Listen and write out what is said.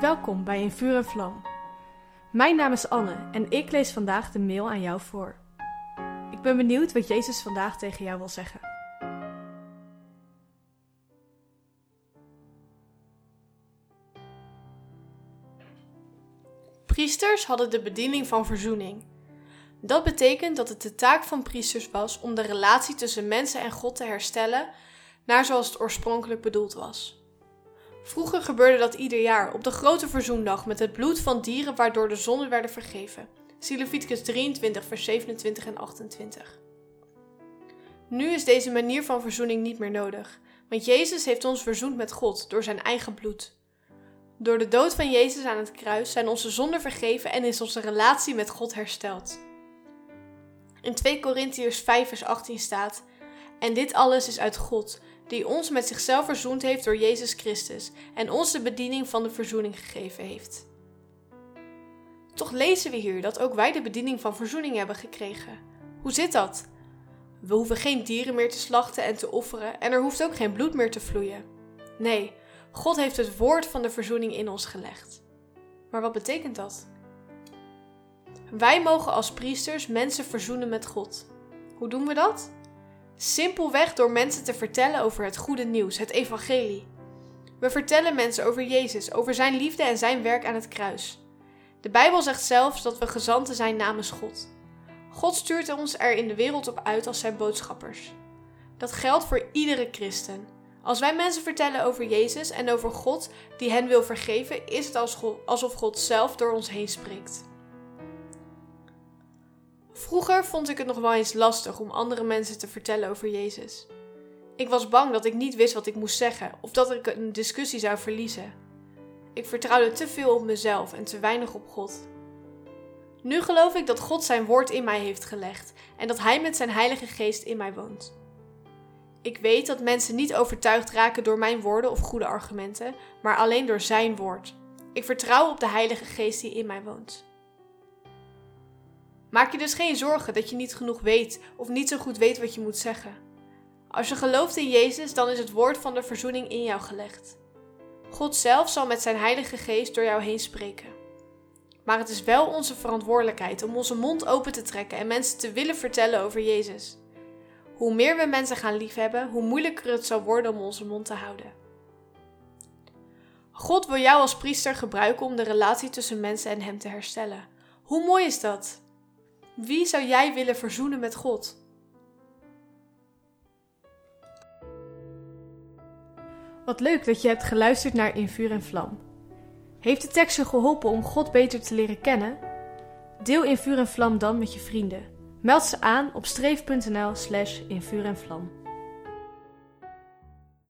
Welkom bij In Vuur en Vlam. Mijn naam is Anne en ik lees vandaag de mail aan jou voor. Ik ben benieuwd wat Jezus vandaag tegen jou wil zeggen. Priesters hadden de bediening van verzoening. Dat betekent dat het de taak van priesters was om de relatie tussen mensen en God te herstellen naar zoals het oorspronkelijk bedoeld was. Vroeger gebeurde dat ieder jaar op de grote verzoendag met het bloed van dieren waardoor de zonden werden vergeven. Zie Leviticus 23 vers 27 en 28. Nu is deze manier van verzoening niet meer nodig, want Jezus heeft ons verzoend met God door zijn eigen bloed. Door de dood van Jezus aan het kruis zijn onze zonden vergeven en is onze relatie met God hersteld. In 2 Korintiërs 5 vers 18 staat: En dit alles is uit God, die ons met zichzelf verzoend heeft door Jezus Christus en ons de bediening van de verzoening gegeven heeft. Toch lezen we hier dat ook wij de bediening van verzoening hebben gekregen. Hoe zit dat? We hoeven geen dieren meer te slachten en te offeren en er hoeft ook geen bloed meer te vloeien. Nee, God heeft het woord van de verzoening in ons gelegd. Maar wat betekent dat? Wij mogen als priesters mensen verzoenen met God. Hoe doen we dat? Simpelweg door mensen te vertellen over het goede nieuws, het evangelie. We vertellen mensen over Jezus, over zijn liefde en zijn werk aan het kruis. De Bijbel zegt zelfs dat we gezanten zijn namens God. God stuurt ons er in de wereld op uit als zijn boodschappers. Dat geldt voor iedere christen. Als wij mensen vertellen over Jezus en over God die hen wil vergeven, is het alsof God zelf door ons heen spreekt. Vroeger vond ik het nog wel eens lastig om andere mensen te vertellen over Jezus. Ik was bang dat ik niet wist wat ik moest zeggen of dat ik een discussie zou verliezen. Ik vertrouwde te veel op mezelf en te weinig op God. Nu geloof ik dat God zijn woord in mij heeft gelegd en dat Hij met zijn Heilige Geest in mij woont. Ik weet dat mensen niet overtuigd raken door mijn woorden of goede argumenten, maar alleen door Zijn woord. Ik vertrouw op de Heilige Geest die in mij woont. Maak je dus geen zorgen dat je niet genoeg weet of niet zo goed weet wat je moet zeggen. Als je gelooft in Jezus, dan is het woord van de verzoening in jou gelegd. God zelf zal met zijn Heilige Geest door jou heen spreken. Maar het is wel onze verantwoordelijkheid om onze mond open te trekken en mensen te willen vertellen over Jezus. Hoe meer we mensen gaan liefhebben, hoe moeilijker het zal worden om onze mond te houden. God wil jou als priester gebruiken om de relatie tussen mensen en Hem te herstellen. Hoe mooi is dat? Wie zou jij willen verzoenen met God? Wat leuk dat je hebt geluisterd naar In Vuur en Vlam. Heeft de tekst je geholpen om God beter te leren kennen? Deel In Vuur en Vlam dan met je vrienden. Meld ze aan op streef.nl slash in vuur en vlam.